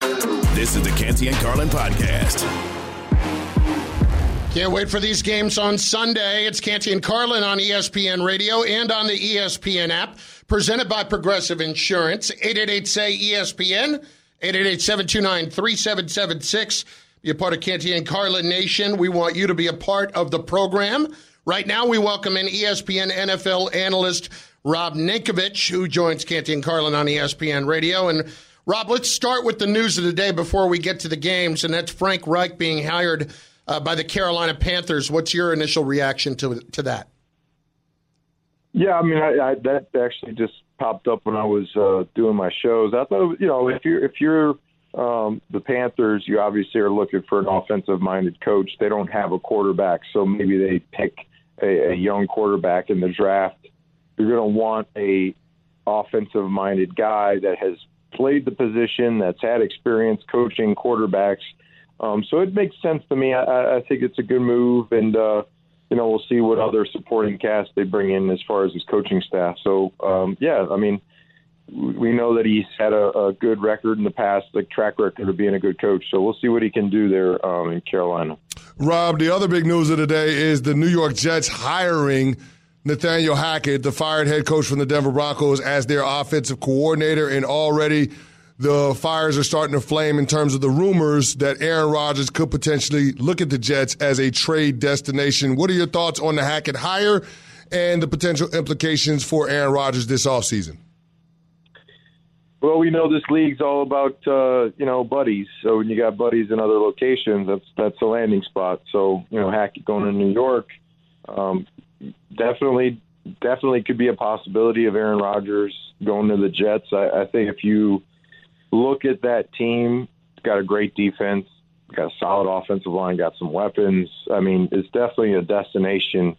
This is the Canty and Carlin podcast. Can't wait for these games on Sunday. It's Canty and Carlin on ESPN Radio and on the ESPN app. Presented by Progressive Insurance. 888-SAY-ESPN. 888-729-3776. Be a part of Canty and Carlin Nation. We want you to be a part of the program. Right now, we welcome in ESPN NFL analyst Rob Ninkovich, who joins Canty and Carlin on ESPN Radio. And Rob, let's start with the news of the day before we get to the games, and that's Frank Reich being hired uh, by the Carolina Panthers. What's your initial reaction to to that? Yeah, I mean, I, I, that actually just popped up when I was uh, doing my shows. I thought, you know, if you're if you're um, the Panthers, you obviously are looking for an offensive-minded coach. They don't have a quarterback, so maybe they pick a, a young quarterback in the draft. You're going to want a offensive-minded guy that has played the position, that's had experience coaching quarterbacks. Um, so it makes sense to me. I, I think it's a good move, and uh, you know we'll see what other supporting cast they bring in as far as his coaching staff. So um, yeah, I mean we know that he's had a, a good record in the past, the track record of being a good coach. So we'll see what he can do there um, in Carolina. Rob, the other big news of the day is the New York Jets hiring Nathaniel Hackett, the fired head coach from the Denver Broncos, as their offensive coordinator. And already the fires are starting to flame in terms of the rumors that Aaron Rodgers could potentially look at the Jets as a trade destination. What are your thoughts on the Hackett hire and the potential implications for Aaron Rodgers this offseason? Well, we know this league's all about uh, you know buddies. So when you got buddies in other locations, that's that's a landing spot. So you know Hackett going to New York, um, definitely definitely could be a possibility of Aaron Rodgers going to the Jets. I, I think if you look at that team, got a great defense, got a solid offensive line, got some weapons. I mean, it's definitely a destination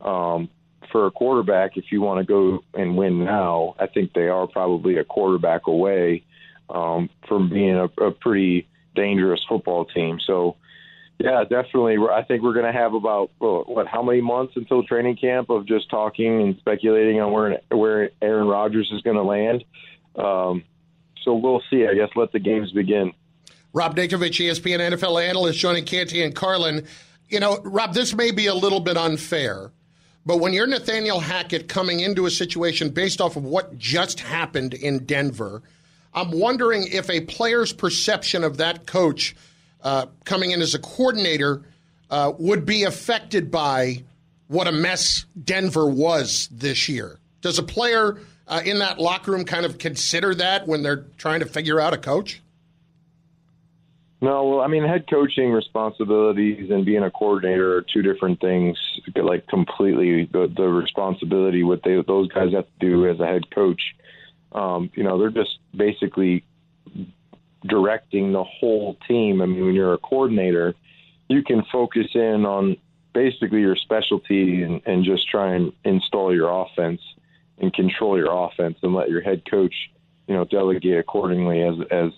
um, for a quarterback. If you want to go and win now, I think they are probably a quarterback away um, from being a, a pretty dangerous football team. So yeah, definitely. I think we're going to have about what? How many months until training camp of just talking and speculating on where where Aaron Rodgers is going to land. Um, so we'll see. I guess let the games begin. Rob Ninkovich, ESPN NFL analyst, joining Canty and Carlin. You know, Rob, this may be a little bit unfair, but when you're Nathaniel Hackett coming into a situation based off of what just happened in Denver, I'm wondering if a player's perception of that coach – uh, coming in as a coordinator uh, would be affected by what a mess Denver was this year. Does a player uh, in that locker room kind of consider that when they're trying to figure out a coach? No, well, I mean, head coaching responsibilities and being a coordinator are two different things. Like completely, the the responsibility what they those guys have to do as a head coach. Um, you know, they're just basically directing the whole team. I mean, when you're a coordinator, you can focus in on basically your specialty and, and just try and install your offense and control your offense and let your head coach, you know, delegate accordingly as as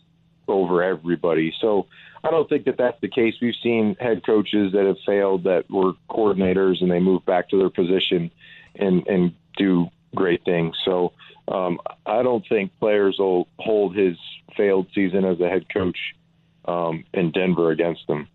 over everybody. So I don't think that that's the case. We've seen head coaches that have failed that were coordinators and they move back to their position and and do great things. So um, I don't think players will hold his failed season as a head coach um, in Denver against them.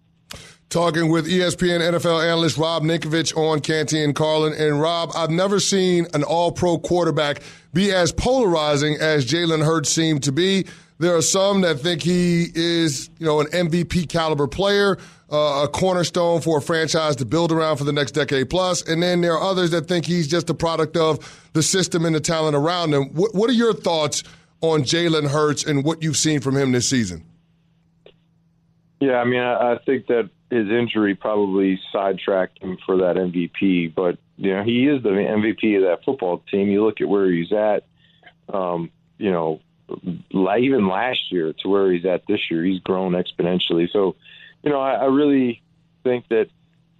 Talking with ESPN NFL analyst Rob Ninkovich on Canty and Carlin. And Rob, I've never seen an all pro quarterback be as polarizing as Jalen Hurts seemed to be. There are some that think he is, you know, an MVP caliber player, uh, a cornerstone for a franchise to build around for the next decade plus. And then there are others that think he's just a product of the system and the talent around him. What, what are your thoughts on Jalen Hurts and what you've seen from him this season? Yeah, I mean, I, I think that his injury probably sidetracked him for that MVP, but you know, he is the MVP of that football team. You look at where he's at, um, you know, even last year to where he's at this year, he's grown exponentially. So you know, I, I really think that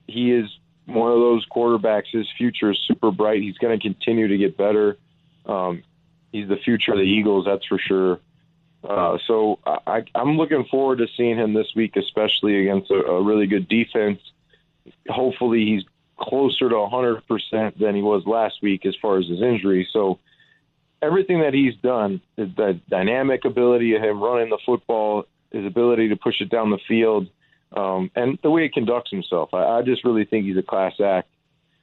he is one of those quarterbacks. His future is super bright. He's going to continue to get better. Um, he's the future of the Eagles, that's for sure. Uh, so I, I'm looking forward to seeing him this week, especially against a, a really good defense. Hopefully, he's closer to 100% than he was last week as far as his injury. So everything that he's done, the dynamic ability of him running the football, his ability to push it down the field, um, and the way he conducts himself. I, I just really think he's a class act,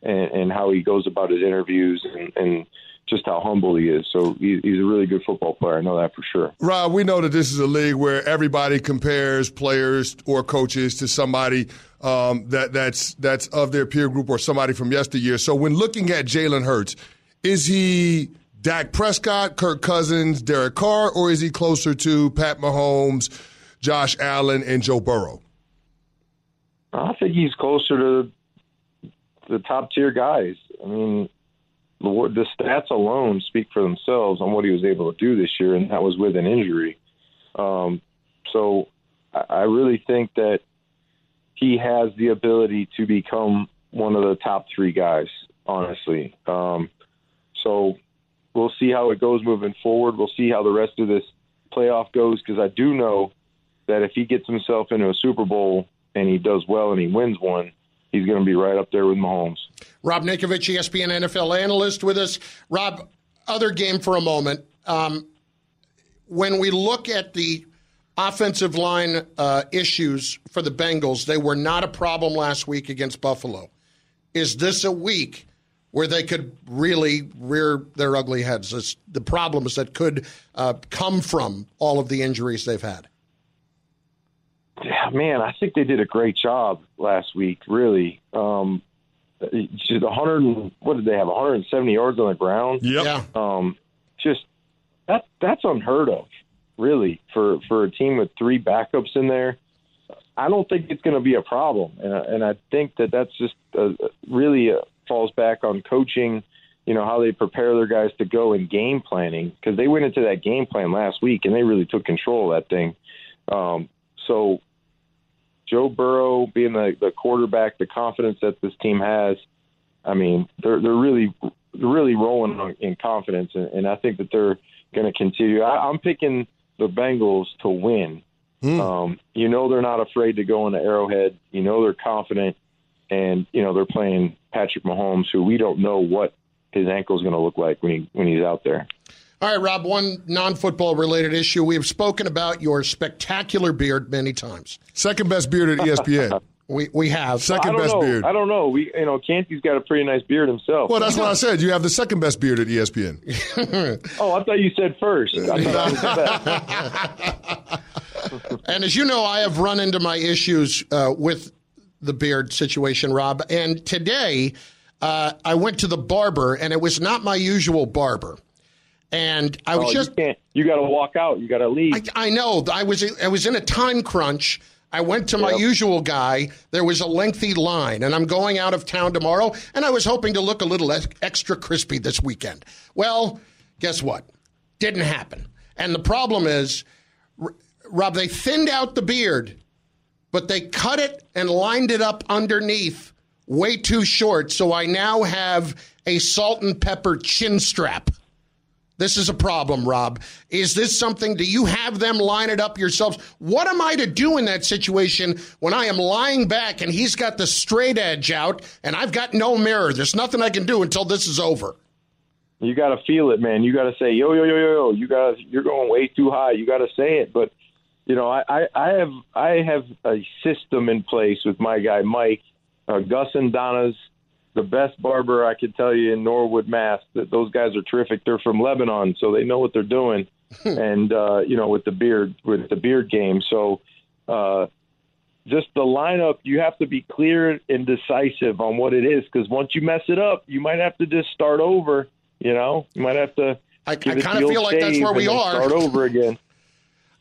and, and how he goes about his interviews, and, and just how humble he is. So he's a really good football player. I know that for sure. Rob, we know that this is a league where everybody compares players or coaches to somebody um, that that's that's of their peer group or somebody from yesteryear. So when looking at Jalen Hurts, is he Dak Prescott, Kirk Cousins, Derek Carr, or is he closer to Pat Mahomes, Josh Allen, and Joe Burrow? I think he's closer to the top tier guys. I mean, the, stats alone speak for themselves on what he was able to do this year, and that was with an injury. Um, so I, I really think that he has the ability to become one of the top three guys, honestly. Um, so we'll see how it goes moving forward. We'll see how the rest of this playoff goes because I do know that if he gets himself into a Super Bowl and he does well and he wins one, he's going to be right up there with Mahomes. Rob Ninkovich, ESPN NFL analyst, with us. Rob, other game for a moment. Um, when we look at the offensive line uh, issues for the Bengals, they were not a problem last week against Buffalo. Is this a week where they could really rear their ugly heads? It's the problems that could uh, come from all of the injuries they've had yeah, man, I think they did a great job last week. Really, um, just 100. What did they have? 170 yards on the ground. Yep. Yeah. Um, just that that's unheard of, really, for for a team with three backups in there. I don't think it's going to be a problem, and and I think that that's just uh, really uh, falls back on coaching. You know how they prepare their guys to go in game planning because they went into that game plan last week and they really took control of that thing. Um, so Joe Burrow being the, the quarterback, the confidence that this team has, I mean, they're they're really really rolling in confidence, and, and I think that they're going to continue. I, I'm picking the Bengals to win. Mm. Um, you know, they're not afraid to go into Arrowhead. You know, they're confident, and you know they're playing Patrick Mahomes, who we don't know what his ankle is going to look like when he when he's out there. All right, Rob, one non football related issue. We have spoken about your spectacular beard many times. Second best beard at ESPN. we, we have. Second best know. beard. I don't know. We you know, Canty's got a pretty nice beard himself. Well, that's what I said. You have the second best beard at ESPN. oh, I thought you said first. and as you know, I have run into my issues uh, with the beard situation, Rob. And today, uh, I went to the barber, and it was not my usual barber. And I was oh, just you, you got to walk out. You got to leave. I, I, know. I was I was in a time crunch. I went to my yep. usual guy. There was a lengthy line, and I'm going out of town tomorrow. And I was hoping to look a little extra crispy this weekend. Well, guess what? Didn't happen. And the problem is, Rob, they thinned out the beard, but they cut it and lined it up underneath way too short. So I now have a salt and pepper chin strap. This is a problem, Rob. Is this something, do you have them line it up yourselves? What am I to do in that situation when I am lying back and he's got the straight edge out and I've got no mirror? There's nothing I can do until this is over. You got to feel it, man. You got to say, yo, yo, yo, yo, yo. You got, you're going way too high. You got to say it. But, you know, I, I, I have, I have a system in place with my guy, Mike, uh, Gus and Donna's the best barber I could tell you in Norwood, Mass. That those guys are terrific. They're from Lebanon, so they know what they're doing. and uh, you know, with the beard, with the beard game. So, uh, just the lineup, you have to be clear and decisive on what it is, because once you mess it up, you might have to just start over. You know, you might have to. I, I kind of feel like that's where we are. Start over again.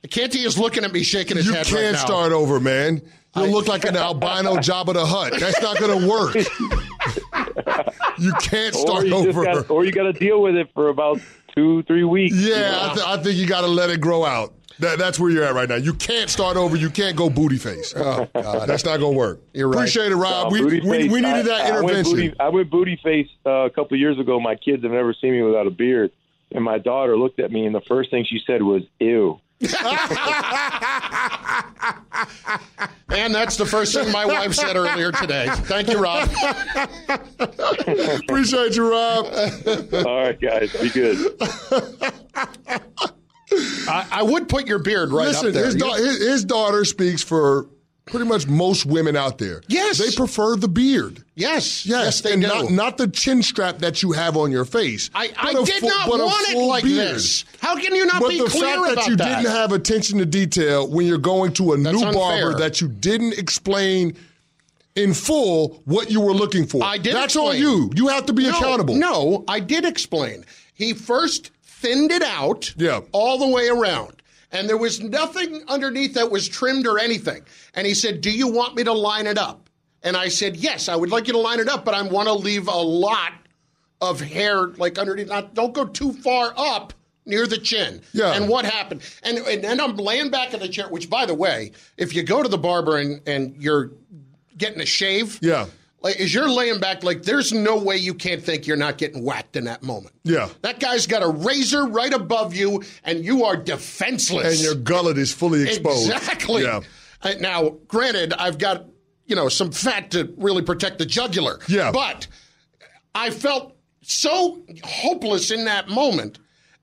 Canty is looking at me, shaking his you head. You can't right start over, man. You'll look like an albino Jabba the Hutt. That's not going to work. you can't start or you over. Gotta, or you got to deal with it for about two, three weeks. Yeah, you know? I, th- I, think you got to let it grow out. That, that's where you're at right now. You can't start over. You can't go booty face. Oh, God. That's not going to work. You're right. Appreciate it, Rob. Uh, we, we, we needed I- that I went intervention. booty, I went booty face uh, a couple of years ago. My kids have never seen me without a beard, and my daughter looked at me, and the first thing she said was "ew." And that's the first thing my wife said earlier today. Thank you, Rob. Appreciate you, Rob. All right, guys, be good. I, I would put your beard right Listen, up there. his, da- his, his daughter speaks for pretty much most women out there. Yes. They prefer the beard. yes, Yes, they and do. not not the chin strap that you have on your face. I, I did full- not want it like beard. this. How can you not But be the clear fact that about you that? You didn't have attention to detail when you're going to a That's new barber unfair. that you didn't explain in full what you were looking for. I did That's explain. on you. You have to be no, accountable. No, I did explain. He first thinned it out Yeah. all the way around. And there was nothing underneath that was trimmed or anything. And he said, Do you want me to line it up? And I said, Yes, I would like you to line it up, but I want to leave a lot of hair like underneath. Not, don't go too far up near the chin. Yeah. And what happened? And, and then I'm laying back in the chair, which, by the way, if you go to the barber and, and you're getting a shave, Yeah. like as you're laying back, like there's no way you can't think you're not getting whacked in that moment. Yeah. That guy's got a razor right above you, and you are defenseless. And your gullet is fully exposed. Exactly. Yeah. Uh, now, granted, I've got you know some fat to really protect the jugular. Yeah. But I felt so hopeless in that moment,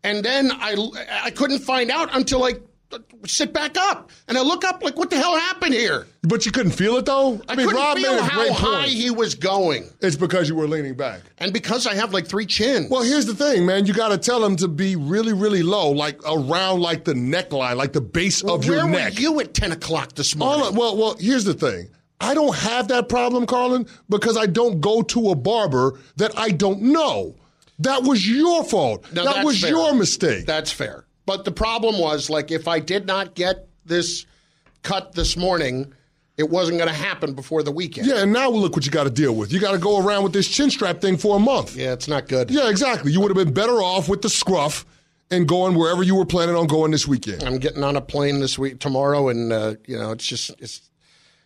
and then I I couldn't find out until I sit back up and I look up like what the hell happened here? But you couldn't feel it though. I, mean, couldn't Rob feel made a how great high point. he was going, It's because you were leaning back. and because I have like three chins. Well, here's the thing, man. You got to tell him to be really, really low, like around like the neckline, like the base of your neck. where were you at ten o'clock this morning? All well, well, here's the thing. I don't have that problem, Carlin, because I don't go to a barber that I don't know. That was your fault. No, that was fair. your mistake. That's fair. But the problem was, like, if I did not get this cut this morning, it wasn't going to happen before the weekend. yeah, and now look what you got to deal with. You got to go around with this chin strap thing for a month. Yeah, it's not good. Yeah, exactly. You would have been better off with the scruff and going wherever you were planning on going this weekend. I'm getting on a plane this week tomorrow, and uh, you know, it's just it's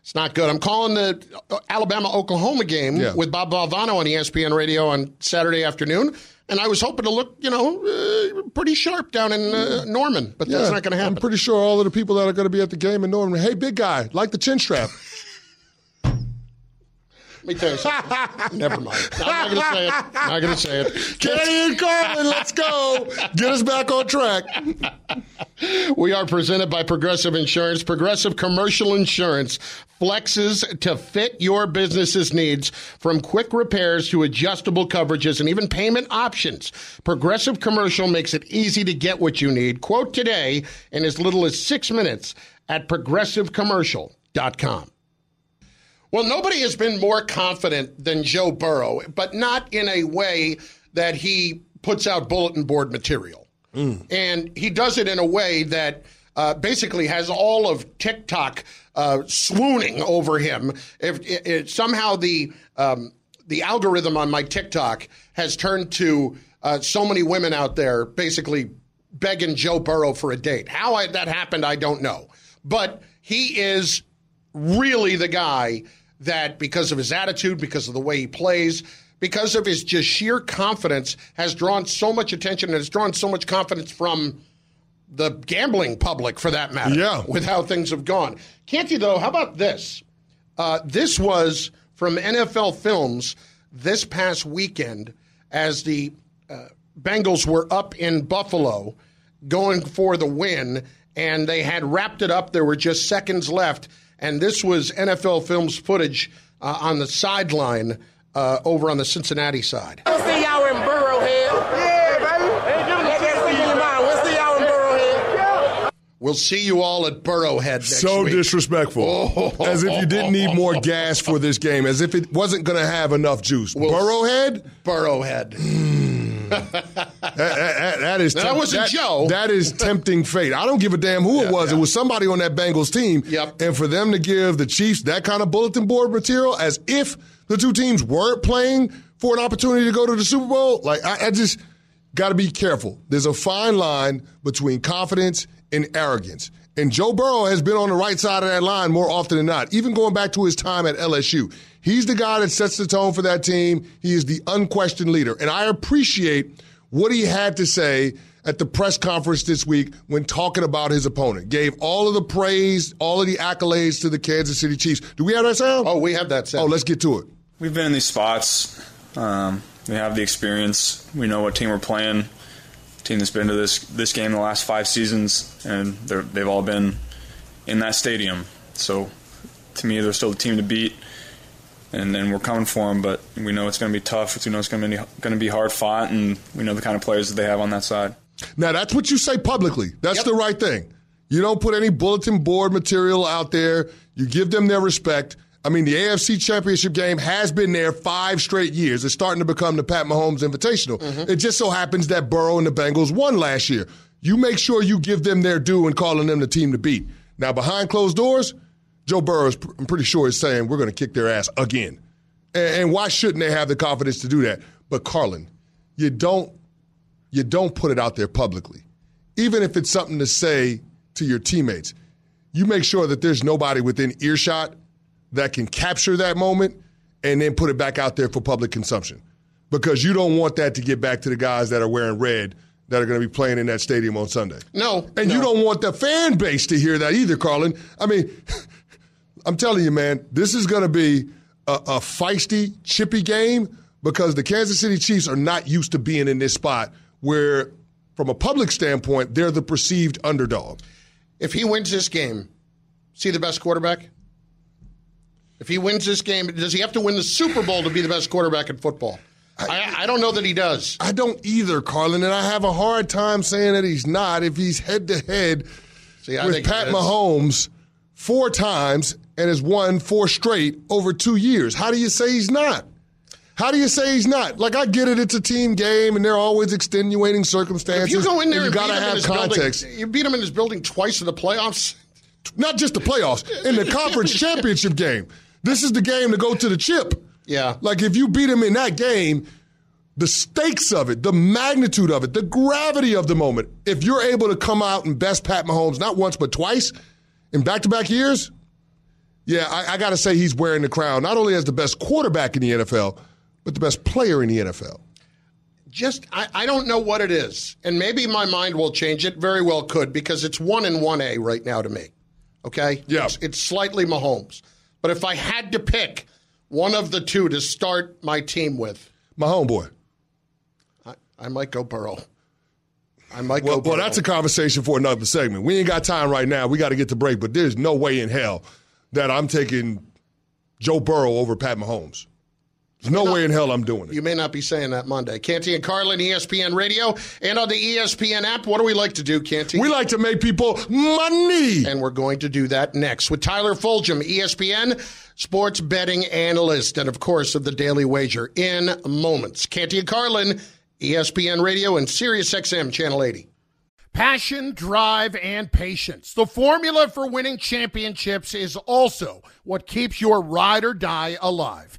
it's not good. I'm calling the Alabama Oklahoma game Yeah. with Bob Valvano on ESPN Radio on Saturday afternoon, and I was hoping to look, you know, uh, pretty sharp down in uh, Norman, but that's not going to happen. I'm pretty sure all of the people that are going to be at the game in Norman, hey, big guy, like the chin strap. Let me tell you something. Never mind. I'm not going to say it. I'm not going to say it. Canty and Carlin, let's go. Get us back on track. We are presented by Progressive Insurance. Progressive Commercial Insurance flexes to fit your business's needs from quick repairs to adjustable coverages and even payment options. Progressive Commercial makes it easy to get what you need. Quote today in as little as six minutes at progressivecommercial.com. Well, nobody has been more confident than Joe Burrow, but not in a way that he puts out bulletin board material. And he does it in a way that uh, basically has all of TikTok uh, swooning over him. If, if somehow the um, the algorithm on my TikTok has turned to uh, so many women out there basically begging Joe Burrow for a date. How I, that happened, I don't know. But he is really the guy that, because of his attitude, because of the way he plays, because of his just sheer confidence, has drawn so much attention and has drawn so much confidence from the gambling public, for that matter. Yeah. With how things have gone. Canty, though, how about this? Uh, this was from NFL Films this past weekend as the uh, Bengals were up in Buffalo going for the win, and they had wrapped it up. There were just seconds left, and this was NFL Films footage uh, on the sideline uh, over on the Cincinnati side. We'll see y'all in Burrowhead. Yeah, baby. Let that see in mind. We'll see y'all in Burrowhead. We'll see you all at Burrowhead next So week. disrespectful. As if you didn't need more gas for this game, as if it wasn't going to have enough juice. Burrowhead? Burrowhead. That, that- that is That wasn't Joe. That is tempting fate. I don't give a damn who it was. It was somebody on that Bengals team. Yep. And for them to give the Chiefs that kind of bulletin board material as if the two teams weren't playing for an opportunity to go to the Super Bowl, like I, I just got to be careful. There's a fine line between confidence and arrogance. And Joe Burrow has been on the right side of that line more often than not, even going back to his time at LSU. He's the guy that sets the tone for that team. He is the unquestioned leader. And I appreciate what he had to say at the press conference this week when talking about his opponent. Gave all of the praise, all of the accolades to the Kansas City Chiefs. Do we have that sound? Oh, we have that sound. Oh, let's get to it. We've been in these spots. Um, we have the experience. We know what team we're playing team that's been to this this game the last five seasons, and they've all been in that stadium. So, to me, they're still the team to beat, and then we're coming for them. But we know it's going to be tough. We know it's going to be going to be hard fought, and we know the kind of players that they have on that side. Now, that's what you say publicly. That's yep. the right thing. You don't put any bulletin board material out there. You give them their respect. I mean, the AFC Championship game has been there five straight years. It's starting to become the Pat Mahomes Invitational. Mm-hmm. It just so happens that Burrow and the Bengals won last year. You make sure you give them their due in calling them the team to beat. Now, behind closed doors, Joe Burrow, is, I'm pretty sure, is saying we're going to kick their ass again. And, and why shouldn't they have the confidence to do that? But Carlin, you don't you don't put it out there publicly, even if it's something to say to your teammates. You make sure that there's nobody within earshot that can capture that moment and then put it back out there for public consumption. Because you don't want that to get back to the guys that are wearing red that are going to be playing in that stadium on Sunday. No. And no. you don't want the fan base to hear that either, Carlin. I mean, I'm telling you, man, this is going to be a, a feisty, chippy game because the Kansas City Chiefs are not used to being in this spot where, from a public standpoint, they're the perceived underdog. If he wins this game, see the best quarterback? If he wins this game, does he have to win the Super Bowl to be the best quarterback in football? I, I, don't know that he does. I don't either, Carlin, and I have a hard time saying that he's not if he's head to head with Pat Mahomes four times and has won four straight over two years. How do you say he's not? How do you say he's not? Like I get it, it's a team game, and there are always extenuating circumstances. If you go in there, you got to have context. Building, you beat him in his building twice in the playoffs. Not just the playoffs, in the conference championship game. This is the game to go to the chip. Yeah. Like if you beat him in that game, the stakes of it, the magnitude of it, the gravity of the moment, if you're able to come out and best Pat Mahomes not once but twice in back to back years, yeah, I, I got to say he's wearing the crown not only as the best quarterback in the NFL, but the best player in the NFL. Just, I, I don't know what it is. And maybe my mind will change. It very well could because it's one and one A right now to me. Okay? Yeah. It's, it's slightly Mahomes. But if I had to pick one of the two to start my team with, my homeboy, I, I might go Burrow. I might well, go. Burrow. Well, that's a conversation for another segment. We ain't got time right now. We got to get to break. But there's no way in hell that I'm taking Joe Burrow over Pat Mahomes. There's no not, way in hell I'm doing it. You may not be saying that Monday. Canty and Carlin, ESPN Radio, and on the ESPN app. What do we like to do, Canty? We like to make people money. And we're going to do that next with Tyler Fulghum, ESPN sports betting analyst, and of course of the Daily Wager in moments. Canty and Carlin, ESPN Radio, and Sirius XM Channel 80. Passion, drive, and patience. The formula for winning championships is also what keeps your ride or die alive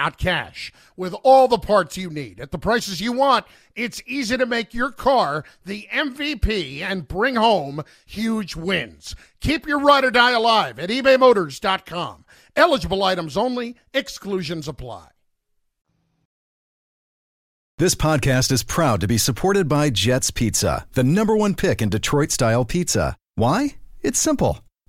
not cash. With all the parts you need at the prices you want, it's easy to make your car the MVP and bring home huge wins. Keep your ride or die alive at ebaymotors.com. Eligible items only, exclusions apply. This podcast is proud to be supported by Jets Pizza, the number one pick in Detroit style pizza. Why? It's simple.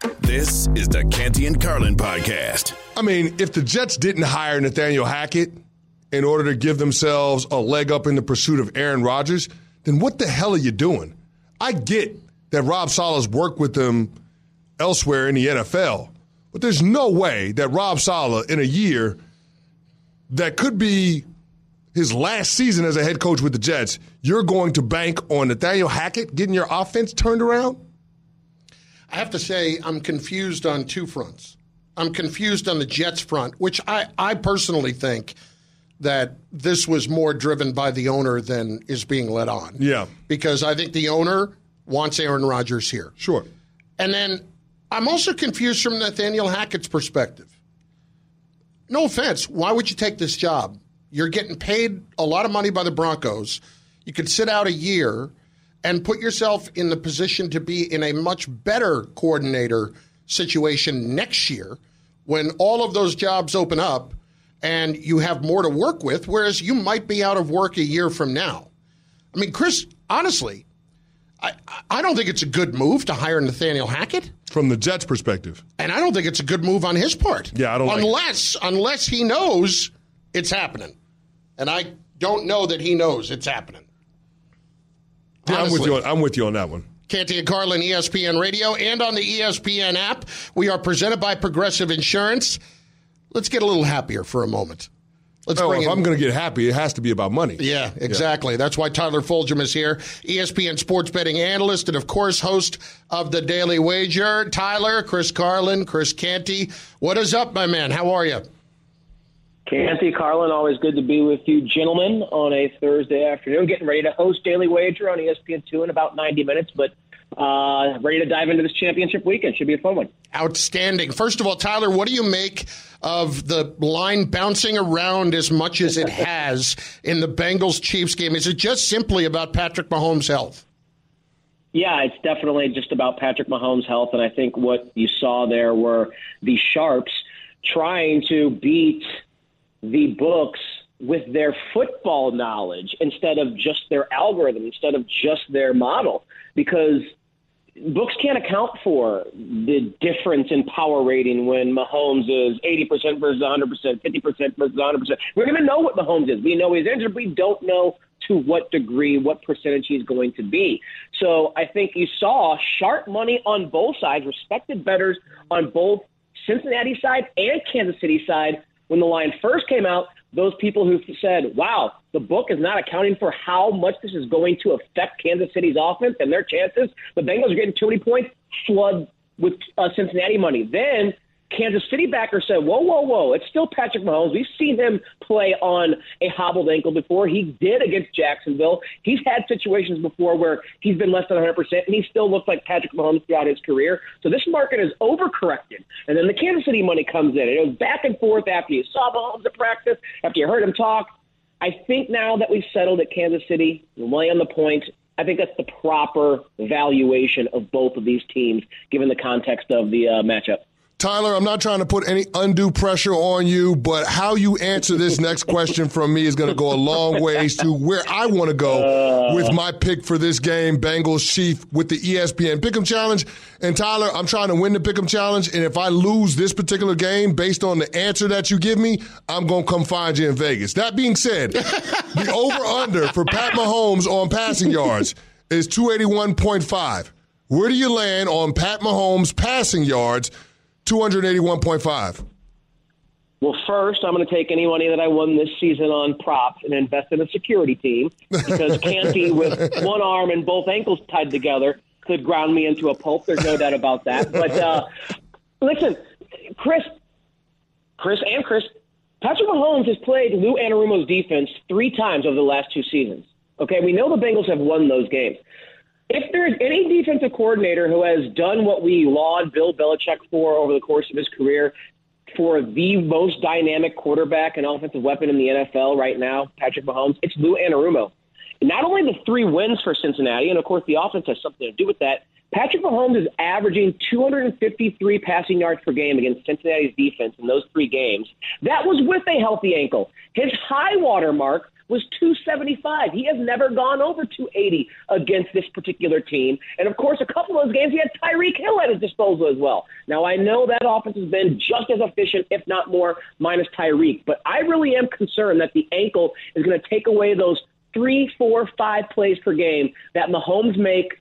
This is the Canty and Carlin podcast. I mean, if the Jets didn't hire Nathaniel Hackett in order to give themselves a leg up in the pursuit of Aaron Rodgers, then what the hell are you doing? I get that Rob Saleh's worked with them elsewhere in the NFL, but there's no way that Rob Saleh in a year that could be his last season as a head coach with the Jets, you're going to bank on Nathaniel Hackett getting your offense turned around? I have to say, I'm confused on two fronts. I'm confused on the Jets front, which I, I personally think that this was more driven by the owner than is being let on. Yeah. Because I think the owner wants Aaron Rodgers here. Sure. And then I'm also confused from Nathaniel Hackett's perspective. No offense, why would you take this job? You're getting paid a lot of money by the Broncos. You could sit out a year and put yourself in the position to be in a much better coordinator situation next year when all of those jobs open up and you have more to work with, whereas you might be out of work a year from now. I mean, Chris, honestly, I, I don't think it's a good move to hire Nathaniel Hackett. From the Jets' perspective. And I don't think it's a good move on his part. Yeah, I don't like unless unless he knows it's happening. And I don't know that he knows it's happening. Yeah, I'm with you. On, I'm with you on that one. Canty and Carlin, ESPN Radio, and on the ESPN app. We are presented by Progressive Insurance. Let's get a little happier for a moment. Let's Oh, bring if in- I'm going to get happy, it has to be about money. Yeah, exactly. That's why Tyler Fulghum is here, ESPN sports betting analyst and, of course, host of the Daily Wager. Tyler, Chris Carlin, Chris Canty. What is up, my man? How are you? Canty Carlin, always good to be with you, gentlemen, on a Thursday afternoon. Getting ready to host Daily Wager on E ESPN2 in about 90 minutes, but uh, ready to dive into this championship weekend. Should be a fun one. Outstanding. First of all, Tyler, what do you make of the line bouncing around as much as it has in the Bengals Chiefs game? Is it just simply about Patrick Mahomes' health? Yeah, it's definitely just about Patrick Mahomes' health, and I think what you saw there were the Sharps trying to beat the books with their football knowledge instead of just their algorithm, instead of just their model, because books can't account for the difference in power rating when Mahomes is 80% versus 100%, 50% versus 100%. We're going to know what Mahomes is. We know he's injured. We don't know to what degree, what percentage he's going to be. So I think you saw sharp money on both sides, respected bettors on both Cincinnati side and Kansas City side. When the line first came out, those people who said, wow, the book is not accounting for how much this is going to affect Kansas City's offense and their chances. The Bengals are getting too many points, flood with uh, Cincinnati money. Then Kansas City backer said, whoa, whoa, whoa, it's still Patrick Mahomes. We've seen him play on a hobbled ankle before. He did against Jacksonville. He's had situations before where he's been less than 100%, and he still looks like Patrick Mahomes throughout his career. So this market is overcorrected. And then the Kansas City money comes in. It goes back and forth after you saw Mahomes at practice, after you heard him talk. I think now that we've settled at Kansas City, lay on the point, I think that's the proper valuation of both of these teams, given the context of the uh, matchup. Tyler, I'm not trying to put any undue pressure on you, but how you answer this next question from me is going to go a long ways to where I want to go uh. with my pick for this game, Bengals Chief, with the ESPN Pick'em Challenge. And Tyler, I'm trying to win the Pick'em Challenge, and if I lose this particular game based on the answer that you give me, I'm going to come find you in Vegas. That being said, the over/under for Pat Mahomes on passing yards is 281.5. Where do you land on Pat Mahomes passing yards? 281.5. Well, first, I'm going to take any money that I won this season on props and invest in a security team because Canty, with one arm and both ankles tied together, could ground me into a pulp. There's no doubt about that. But uh, listen, Chris, Chris, and Chris, Patrick Mahomes has played Lou Anarumo's defense three times over the last two seasons. Okay, we know the Bengals have won those games. If there's any defensive coordinator who has done what we laud Bill Belichick for over the course of his career, for the most dynamic quarterback and offensive weapon in the NFL right now, Patrick Mahomes, it's Lou Anarumo. Not only the three wins for Cincinnati, and of course the offense has something to do with that, Patrick Mahomes is averaging 253 passing yards per game against Cincinnati's defense in those three games. That was with a healthy ankle. His high water mark was 275. He has never gone over 280 against this particular team. And of course, a couple of those games he had Tyreek Hill at his disposal as well. Now I know that offense has been just as efficient, if not more, minus Tyreek. But I really am concerned that the ankle is going to take away those three, four, five plays per game that Mahomes make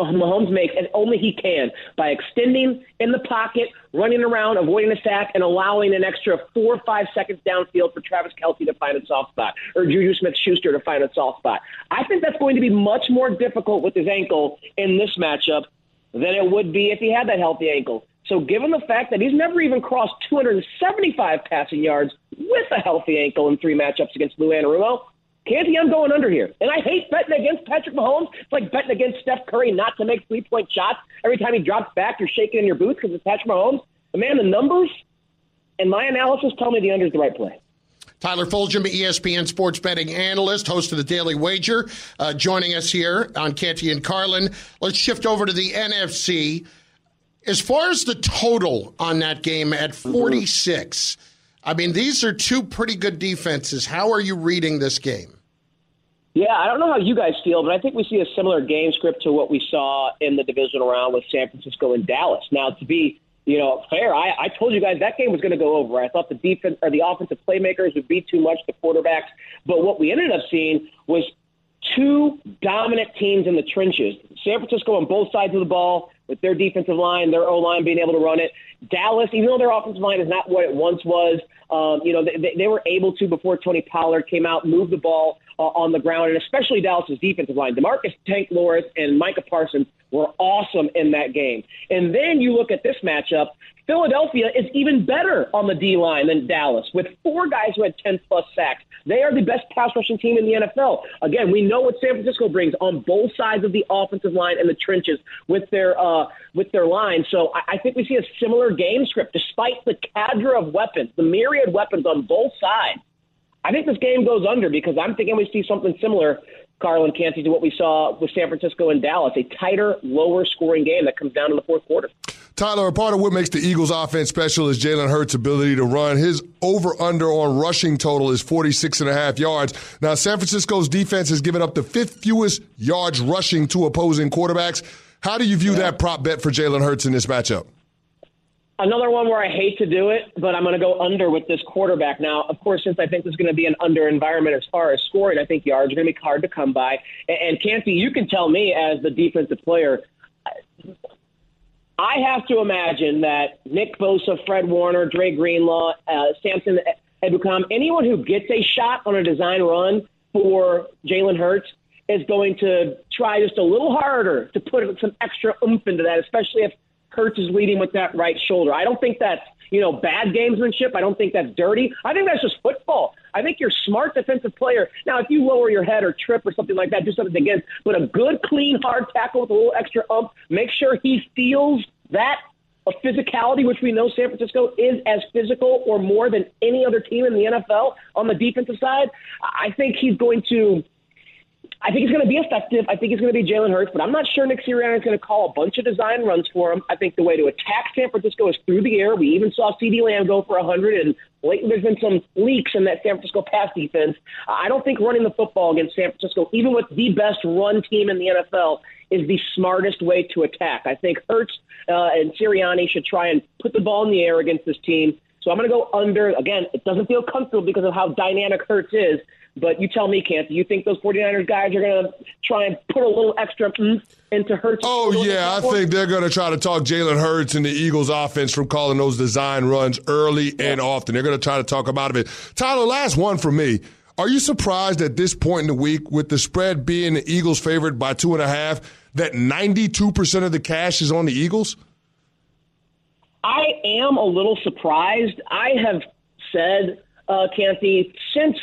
Mahomes makes, and only he can, by extending in the pocket, running around, avoiding a sack, and allowing an extra four or five seconds downfield for Travis Kelce to find a soft spot, or Juju Smith Schuster to find a soft spot. I think that's going to be much more difficult with his ankle in this matchup than it would be if he had that healthy ankle. So, given the fact that he's never even crossed 275 passing yards with a healthy ankle in three matchups against Lou Anarumo, Canty, I'm going under here. And I hate betting against Patrick Mahomes. It's like betting against Steph Curry not to make three point shots. Every time he drops back, you're shaking in your boots because it's Patrick Mahomes. But man, the numbers and my analysis tell me the under is the right play. Tyler Fulghum, ESPN sports betting analyst, host of the Daily Wager, uh, joining us here on Canty and Carlin. Let's shift over to the NFC. As far as the total on that game at 46, I mean, these are two pretty good defenses. How are you reading this game? Yeah, I don't know how you guys feel, but I think we see a similar game script to what we saw in the divisional round with San Francisco and Dallas. Now, to be you know fair, I, I told you guys that game was going to go over. I thought the defense or the offensive playmakers would be too much, the quarterbacks. But what we ended up seeing was two dominant teams in the trenches. San Francisco on both sides of the ball with their defensive line, their O line being able to run it. Dallas, even though their offensive line is not what it once was, um, you know they, they were able to before Tony Pollard came out move the ball uh, on the ground, and especially Dallas's defensive line. Demarcus Tank Lawrence and Micah Parsons were awesome in that game. And then you look at this matchup. Philadelphia is even better on the D line than Dallas, with four guys who had 10 plus sacks. They are the best pass rushing team in the NFL. Again, we know what San Francisco brings on both sides of the offensive line and the trenches with their uh, with their line. So I, I think we see a similar game script, despite the cadre of weapons, the myriad weapons on both sides. I think this game goes under because I'm thinking we see something similar, Carl and Canty, to what we saw with San Francisco and Dallas, a tighter, lower scoring game that comes down to the fourth quarter. Tyler, a part of what makes the Eagles offense special is Jalen Hurts' ability to run. His over under on rushing total is 46 and a half yards. Now, San Francisco's defense has given up the fifth fewest yards rushing to opposing quarterbacks. How do you view yeah. that prop bet for Jalen Hurts in this matchup? Another one where I hate to do it, but I'm going to go under with this quarterback. Now, of course, since I think there's going to be an under environment as far as scoring, I think yards are going to be hard to come by. And, Canty, you can tell me as the defensive player, I have to imagine that Nick Bosa, Fred Warner, Dre Greenlaw, uh, Samson Ebukam, anyone who gets a shot on a design run for Jalen Hurts is going to try just a little harder to put some extra oomph into that, especially if Hurts is leading with that right shoulder. I don't think that's you know bad gamesmanship. I don't think that's dirty. I think that's just football. I think you're smart defensive player. Now, if you lower your head or trip or something like that, do something against. But a good, clean, hard tackle with a little extra ump. Make sure he feels that a physicality, which we know San Francisco is as physical or more than any other team in the NFL on the defensive side. I think he's going to I think he's going to be effective. I think he's going to be Jalen Hurts, but I'm not sure Nick Sirianni is going to call a bunch of design runs for him. I think the way to attack San Francisco is through the air. We even saw CeeDee Lamb go for 100, and lately there's been some leaks in that San Francisco pass defense. I don't think running the football against San Francisco, even with the best run team in the NFL, is the smartest way to attack. I think Hurts uh, and Sirianni should try and put the ball in the air against this team. So I'm going to go under. Again, it doesn't feel comfortable because of how dynamic Hurts is. But you tell me, do you think those 49ers guys are going to try and put a little extra into Hurts? Oh, yeah. I think they're going to try to talk Jalen Hurts and the Eagles offense from calling those design runs early yeah. and often. They're going to try to talk about it. Tyler, last one for me. Are you surprised at this point in the week, with the spread being the Eagles favored by two and a half, that 92% of the cash is on the Eagles? I am a little surprised. I have said, uh, Canty, since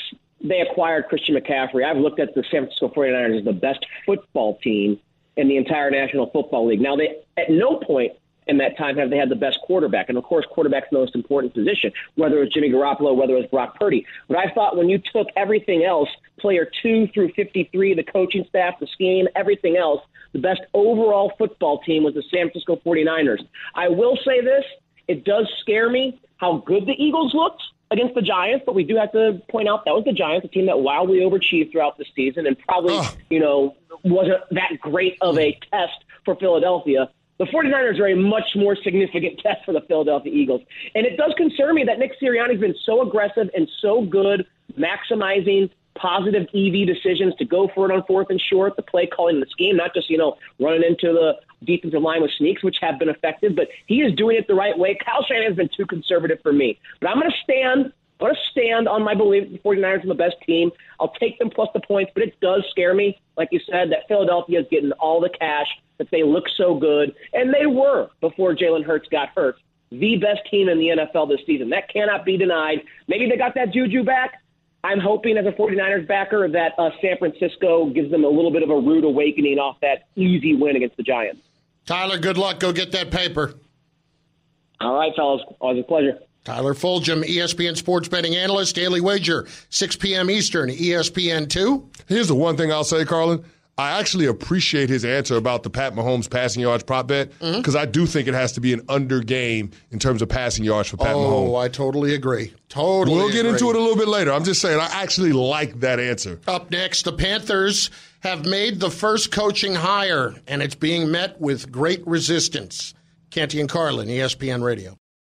they acquired Christian McCaffrey, I've looked at the San Francisco 49ers as the best football team in the entire National Football League. Now, they at no point in that time have they had the best quarterback. And of course, quarterback's the most important position, whether it's Jimmy Garoppolo, whether it's Brock Purdy. But I thought when you took everything else, player two through 53, the coaching staff, the scheme, everything else, the best overall football team was the San Francisco 49ers. I will say this, it does scare me how good the Eagles looked against the Giants, but we do have to point out that was the Giants, a team that wildly overachieved throughout the season and probably, Oh. you know, wasn't that great of a test for Philadelphia. The 49ers are a much more significant test for the Philadelphia Eagles. And it does concern me that Nick Sirianni's been so aggressive and so good maximizing positive EV decisions to go for it on fourth and short, the play calling the scheme, not just, you know, running into the defensive line with sneaks, which have been effective, but he is doing it the right way. Kyle Shanahan's been too conservative for me. But I'm going to stand I'm going to stand on my belief that the 49ers are the best team. I'll take them plus the points, but it does scare me, like you said, that Philadelphia is getting all the cash, that they look so good, and they were before Jalen Hurts got hurt. The best team in the NFL this season. That cannot be denied. Maybe they got that juju back. I'm hoping as a 49ers backer that uh, San Francisco gives them a little bit of a rude awakening off that easy win against the Giants. Tyler, good luck. Go get that paper. All right, fellas. Always a pleasure. Tyler Fulghum, ESPN sports betting analyst, Daily Wager, 6 p.m. Eastern, ESPN 2. Here's the one thing I'll say, Carlin. I actually appreciate his answer about the Pat Mahomes passing yards prop bet Mm-hmm. because I do think it has to be an under game in terms of passing yards for Pat Oh, Mahomes. Oh, I totally agree. Totally We'll get into it a little bit later. I'm just saying, I actually like that answer. Up next, the Panthers have made the first coaching hire, and it's being met with great resistance. Canty and Carlin, ESPN Radio.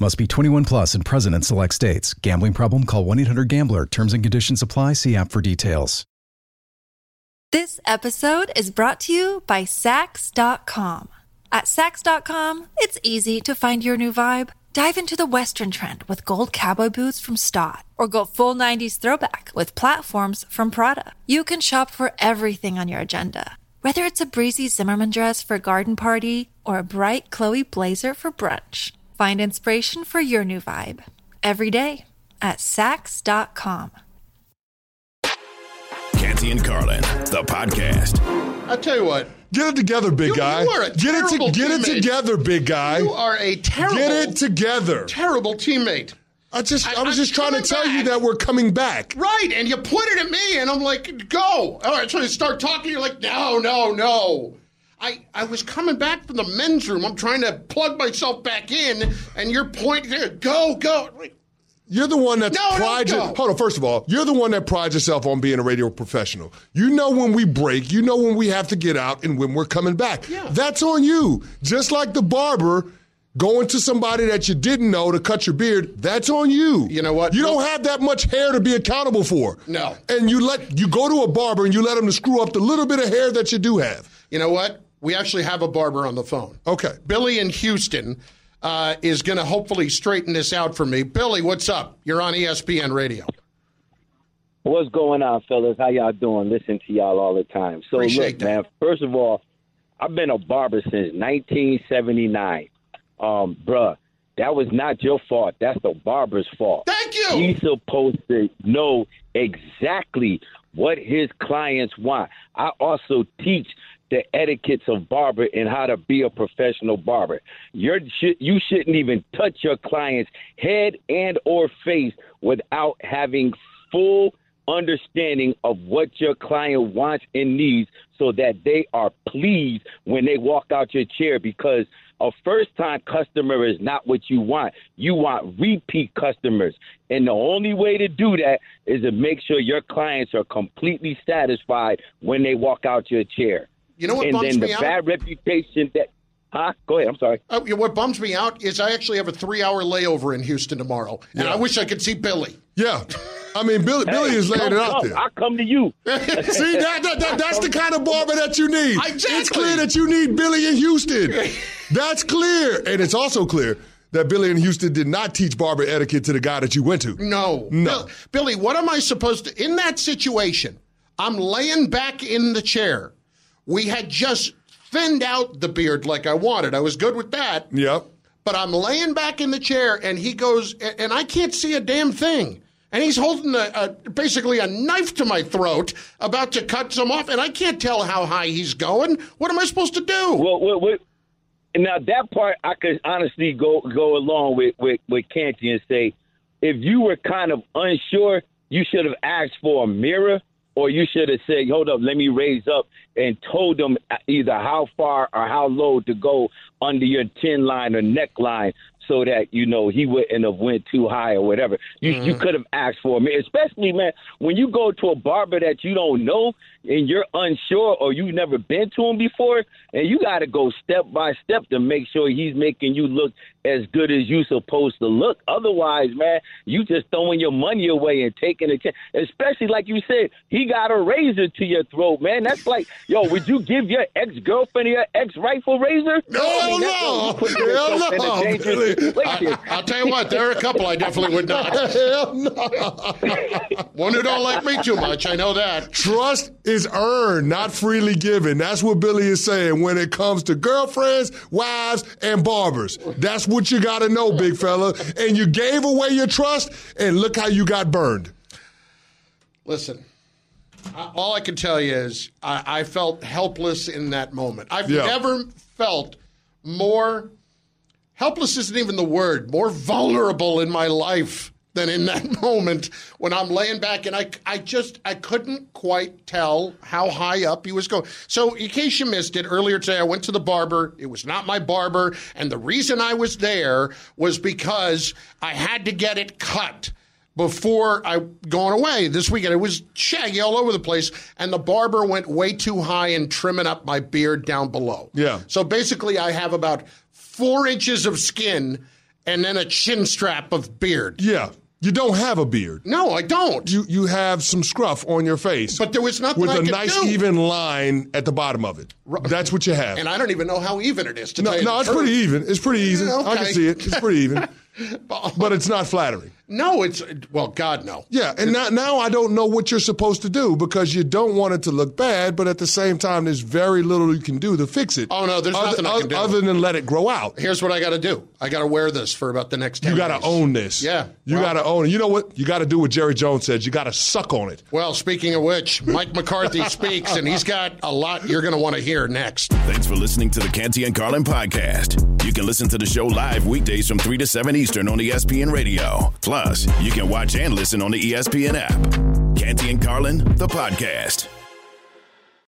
Must be 21 plus and present in select states. Gambling problem? Call 1 800 Gambler. Terms and conditions apply. See app for details. This episode is brought to you by Saks.com. At Saks.com, it's easy to find your new vibe. Dive into the Western trend with gold cowboy boots from Staud, or go full 90s throwback with platforms from Prada. You can shop for everything on your agenda, whether it's a breezy Zimmermann dress for a garden party or a bright Chloe blazer for brunch. Find inspiration for your new vibe every day at Saks.com. Canty and Carlin, the podcast. I'll tell you what, Get it together, big You- guy. you are a get it, terrible get it together, big guy. you are a terrible, Get it together. terrible teammate. I just, I, I- was I'm just trying to coming tell you that we're coming back. Right, and you put it at me, and I'm like, go. All right, so you start talking, you're like, no, no, no. I, I was coming back from the men's room. I'm trying to plug myself back in, and you're pointing there, go, go. You're the one that No, prides. Hold on. First of all, you're the one that prides yourself on being a radio professional. You know when we break. You know when we have to get out and when we're coming back. Yeah. That's on you. Just like the barber going to somebody that you didn't know to cut your beard. That's on you. You know what? You don't have that much hair to be accountable for. No. And you let you go to a barber and you let him to screw up the little bit of hair that you do have. You know what? We actually have a barber on the phone. Okay. Billy in Houston uh, is going to hopefully straighten this out for me. Billy, what's up? You're on ESPN Radio. What's going on, fellas? How y'all doing? Listen to y'all all the time. So Appreciate look, that. man. First of all, I've been a barber since 1979. Um, bruh, that was not your fault. That's the barber's fault. Thank you. He's supposed to know exactly what his clients want. I also teach the etiquettes of barber and how to be a professional barber. You're, you shouldn't even touch your client's head and or face without having full understanding of what your client wants and needs so that they are pleased when they walk out your chair because a first time customer is not what you want. You want repeat customers. And the only way to do that is to make sure your clients are completely satisfied when they walk out your chair. You know what and bums then me the out? bad reputation that Huh? Go ahead. I'm sorry. Uh, you know, what bums me out is I actually have a three-hour layover in Houston tomorrow, and I wish I could see Billy. Yeah. I mean, Billy, Billy is laying it out come. there. I'll come to you. See, that, that, that, that's the kind of barber that you need. Exactly. It's clear that you need Billy in Houston. That's clear. And it's also clear that Billy in Houston did not teach barber etiquette to the guy that you went to. No, No. Bill- Billy. What am I supposed to? In that situation, I'm laying back in the chair. We had just thinned out the beard like I wanted. I was good with that. Yep. But I'm laying back in the chair, and he goes, and I can't see a damn thing. and he's holding a, a, basically a knife to my throat, about to cut some off, and I can't tell how high he's going. What am I supposed to do? Well, well, well now that part I could honestly go go along with with with Canty and say, if you were kind of unsure, you should have asked for a mirror or you should have said, hold up, let me raise up and told them either how far or how low to go under your chin line or neckline so that you know he wouldn't have went too high or whatever. You mm-hmm. you could have asked for me, especially man when you go to a barber that you don't know and you're unsure or you've never been to him before, and you got to go step by step to make sure he's making you look as good as you're supposed to look. Otherwise, man, you just throwing your money away and taking a chance. Especially like you said, he got a razor to your throat, man. That's like, yo, would you give your ex girlfriend your ex rifle razor? No, I mean, no, hell no. I, I'll tell you what, there are a couple I definitely would not. Hell no. One who don't like me too much, I know that. Trust is earned, not freely given. That's what Billy is saying when it comes to girlfriends, wives, and barbers. That's what you got to know, big fella. And you gave away your trust, and look how you got burned. Listen, all I can tell you is I, I felt helpless in that moment. I've yeah. never felt more helpless isn't even the word, more vulnerable in my life than in that moment when I'm laying back and I, I just I couldn't quite tell how high up he was going. So in case you missed it earlier today, I went to the barber. It was not my barber, and the reason I was there was because I had to get it cut before I going away this weekend. It was shaggy all over the place, and the barber went way too high and trimming up my beard down below. Yeah. So basically, I have about four inches of skin and then a chin strap of beard. Yeah. You don't have a beard. No, I don't. You you have some scruff on your face. But there was nothing with I a nice do. even line at the bottom of it. That's what you have. And I don't even know how even it is. To no, no, it's pretty even. It's pretty easy. Okay. I can see it. It's pretty even. but it's not flattering. No, it's well, God no. Yeah, and now, now I don't know what you're supposed to do because you don't want it to look bad, but at the same time, there's very little you can do to fix it. Oh no, there's other, nothing I can do other than let it grow out. Here's what I got to do. I got to wear this for about the next. 10 You got to own this. Yeah, you well, got to own it. You know what? You got to do what Jerry Jones says. You got to suck on it. Well, speaking of which, Mike McCarthy speaks, and he's got a lot you're going to want to hear next. Thanks for listening to the Canty and Carlin podcast. You can listen to the show live weekdays from three to seven Eastern on ESPN Radio. Plus, you can watch and listen on the ESPN app. Canty and Carlin, the podcast.